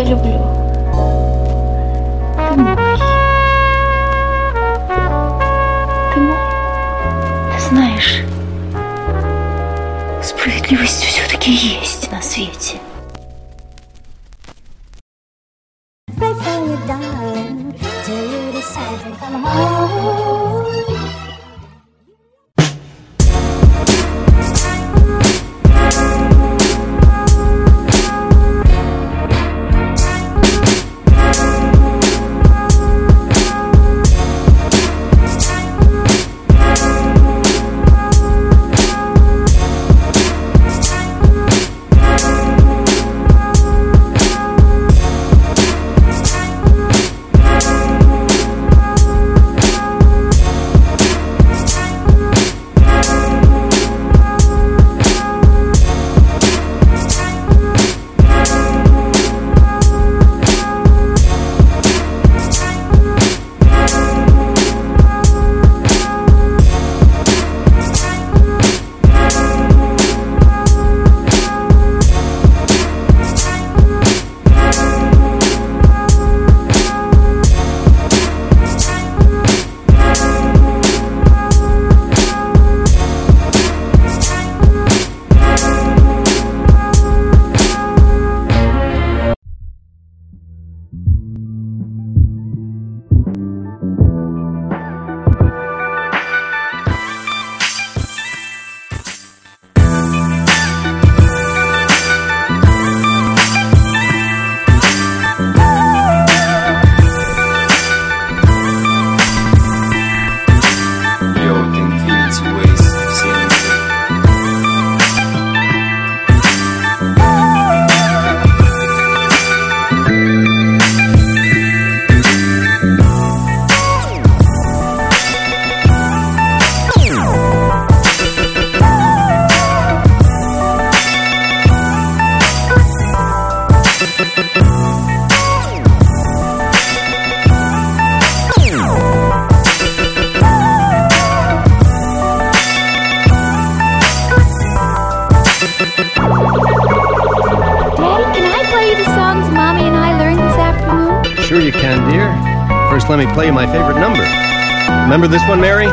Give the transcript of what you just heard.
тебя люблю. Ты мой. Ты мой. Ты знаешь, справедливость все-таки есть на свете. Pray. that's where Sure you can, dear. First, let me play you my favorite number. Remember this one, Mary?